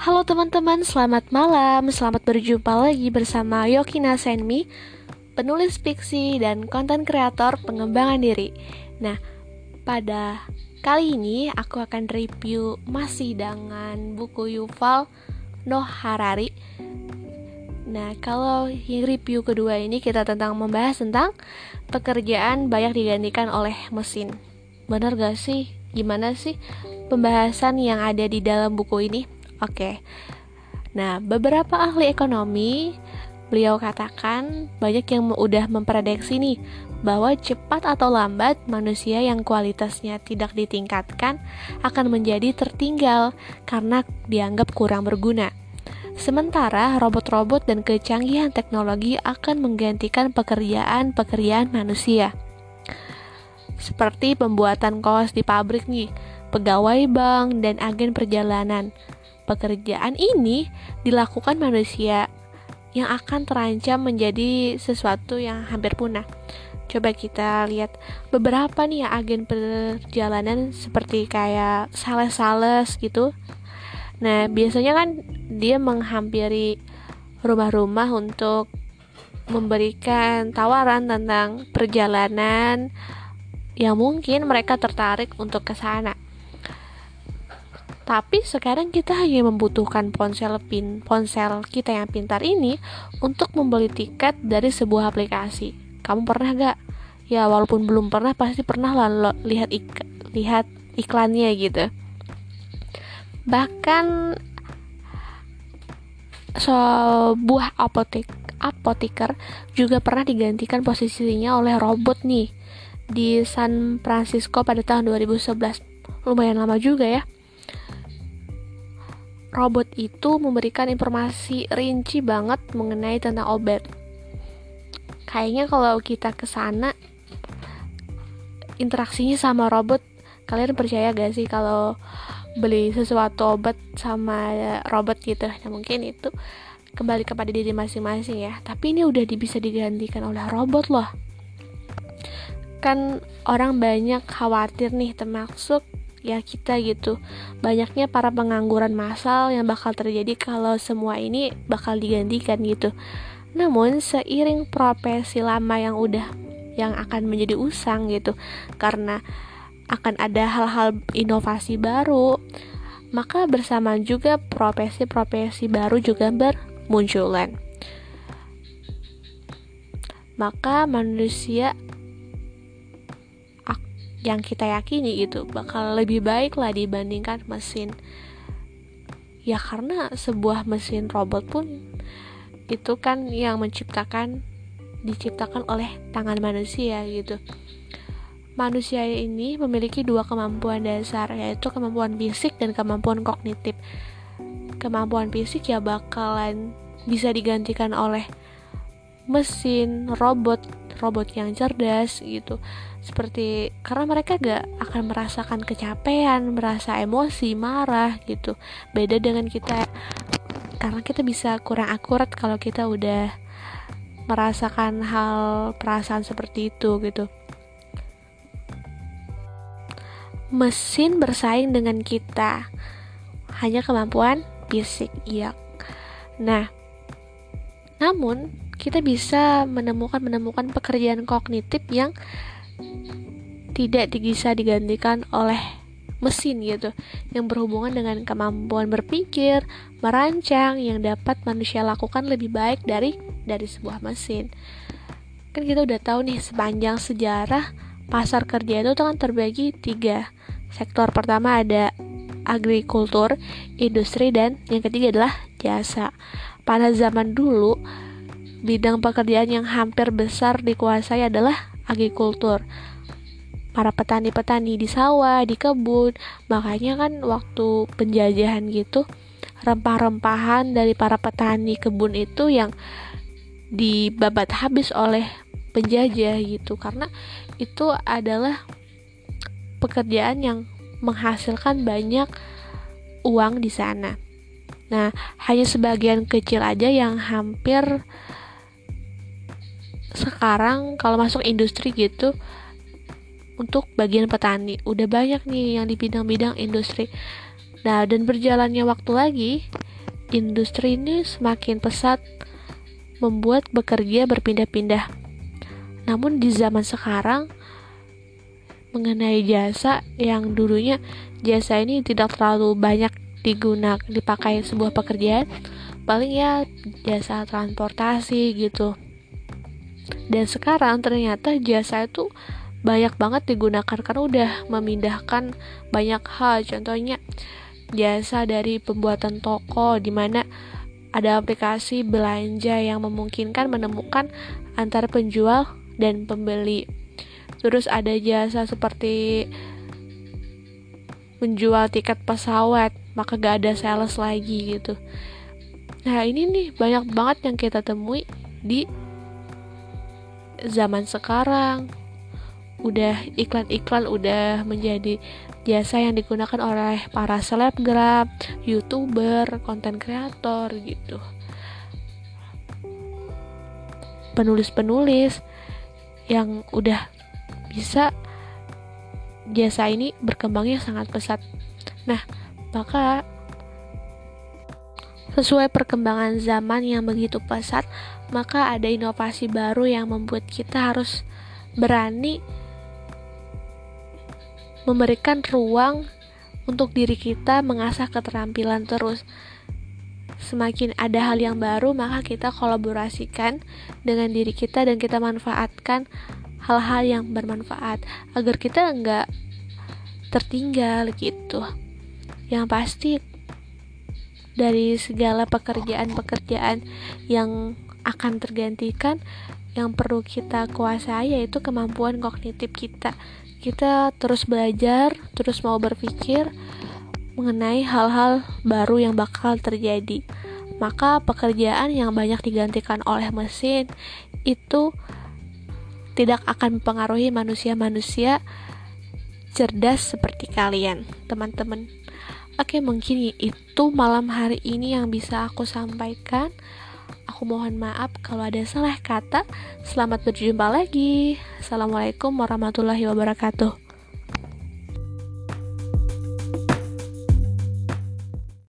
Halo teman-teman, selamat malam. Selamat berjumpa lagi bersama Yokina Senmi, penulis fiksi dan konten kreator pengembangan diri. Nah, pada kali ini aku akan review masih dengan buku Yuval Noah Harari. Nah, kalau review kedua ini kita tentang membahas tentang pekerjaan banyak digantikan oleh mesin. Benar gak sih? Gimana sih pembahasan yang ada di dalam buku ini? Oke. Nah, beberapa ahli ekonomi beliau katakan banyak yang udah memprediksi nih bahwa cepat atau lambat manusia yang kualitasnya tidak ditingkatkan akan menjadi tertinggal karena dianggap kurang berguna. Sementara robot-robot dan kecanggihan teknologi akan menggantikan pekerjaan-pekerjaan manusia. Seperti pembuatan kaos di pabrik nih, pegawai bank dan agen perjalanan pekerjaan ini dilakukan manusia yang akan terancam menjadi sesuatu yang hampir punah. Coba kita lihat beberapa nih ya agen perjalanan seperti kayak sales-sales gitu. Nah, biasanya kan dia menghampiri rumah-rumah untuk memberikan tawaran tentang perjalanan yang mungkin mereka tertarik untuk ke sana. Tapi sekarang kita hanya membutuhkan ponsel pin ponsel kita yang pintar ini untuk membeli tiket dari sebuah aplikasi. Kamu pernah gak? Ya walaupun belum pernah pasti pernah lah lihat ik lihat iklannya gitu. Bahkan sebuah apotek apoteker juga pernah digantikan posisinya oleh robot nih di San Francisco pada tahun 2011. Lumayan lama juga ya robot itu memberikan informasi rinci banget mengenai tentang obat. Kayaknya kalau kita ke sana interaksinya sama robot, kalian percaya gak sih kalau beli sesuatu obat sama robot gitu? Nah, mungkin itu kembali kepada diri masing-masing ya. Tapi ini udah bisa digantikan oleh robot loh. Kan orang banyak khawatir nih termasuk ya kita gitu. Banyaknya para pengangguran massal yang bakal terjadi kalau semua ini bakal digantikan gitu. Namun seiring profesi lama yang udah yang akan menjadi usang gitu karena akan ada hal-hal inovasi baru maka bersamaan juga profesi-profesi baru juga bermunculan. Maka manusia yang kita yakini gitu bakal lebih baik lah dibandingkan mesin. Ya karena sebuah mesin robot pun itu kan yang menciptakan diciptakan oleh tangan manusia gitu. Manusia ini memiliki dua kemampuan dasar yaitu kemampuan fisik dan kemampuan kognitif. Kemampuan fisik ya bakalan bisa digantikan oleh mesin robot robot yang cerdas gitu. Seperti karena mereka gak akan merasakan kecapean merasa emosi marah gitu. Beda dengan kita karena kita bisa kurang akurat kalau kita udah merasakan hal perasaan seperti itu gitu. Mesin bersaing dengan kita. Hanya kemampuan fisik iya. Nah namun kita bisa menemukan menemukan pekerjaan kognitif yang tidak bisa digantikan oleh mesin gitu yang berhubungan dengan kemampuan berpikir, merancang yang dapat manusia lakukan lebih baik dari dari sebuah mesin. Kan kita udah tahu nih sepanjang sejarah pasar kerja itu kan terbagi tiga sektor. Pertama ada agrikultur, industri dan yang ketiga adalah jasa. Pada zaman dulu Bidang pekerjaan yang hampir besar dikuasai adalah agrikultur. Para petani-petani di sawah, di kebun, makanya kan waktu penjajahan gitu, rempah-rempahan dari para petani kebun itu yang dibabat habis oleh penjajah gitu karena itu adalah pekerjaan yang menghasilkan banyak uang di sana. Nah, hanya sebagian kecil aja yang hampir sekarang kalau masuk industri gitu untuk bagian petani udah banyak nih yang di bidang-bidang industri. Nah dan berjalannya waktu lagi industri ini semakin pesat membuat bekerja berpindah-pindah. Namun di zaman sekarang mengenai jasa yang dulunya jasa ini tidak terlalu banyak digunakan dipakai sebuah pekerjaan. Paling ya jasa transportasi gitu dan sekarang ternyata jasa itu banyak banget digunakan karena udah memindahkan banyak hal contohnya jasa dari pembuatan toko di mana ada aplikasi belanja yang memungkinkan menemukan antara penjual dan pembeli. Terus ada jasa seperti menjual tiket pesawat, maka gak ada sales lagi gitu. Nah ini nih banyak banget yang kita temui di zaman sekarang. Udah iklan-iklan udah menjadi jasa yang digunakan oleh para selebgram, youtuber, konten kreator gitu. Penulis-penulis yang udah bisa jasa ini berkembangnya sangat pesat. Nah, maka sesuai perkembangan zaman yang begitu pesat, maka ada inovasi baru yang membuat kita harus berani memberikan ruang untuk diri kita mengasah keterampilan terus. Semakin ada hal yang baru, maka kita kolaborasikan dengan diri kita dan kita manfaatkan hal-hal yang bermanfaat agar kita nggak tertinggal gitu. Yang pasti dari segala pekerjaan-pekerjaan yang akan tergantikan, yang perlu kita kuasai yaitu kemampuan kognitif kita kita terus belajar, terus mau berpikir mengenai hal-hal baru yang bakal terjadi. Maka pekerjaan yang banyak digantikan oleh mesin itu tidak akan mempengaruhi manusia-manusia cerdas seperti kalian, teman-teman. Oke, mungkin itu malam hari ini yang bisa aku sampaikan. Aku mohon maaf kalau ada salah kata. Selamat berjumpa lagi. Assalamualaikum warahmatullahi wabarakatuh.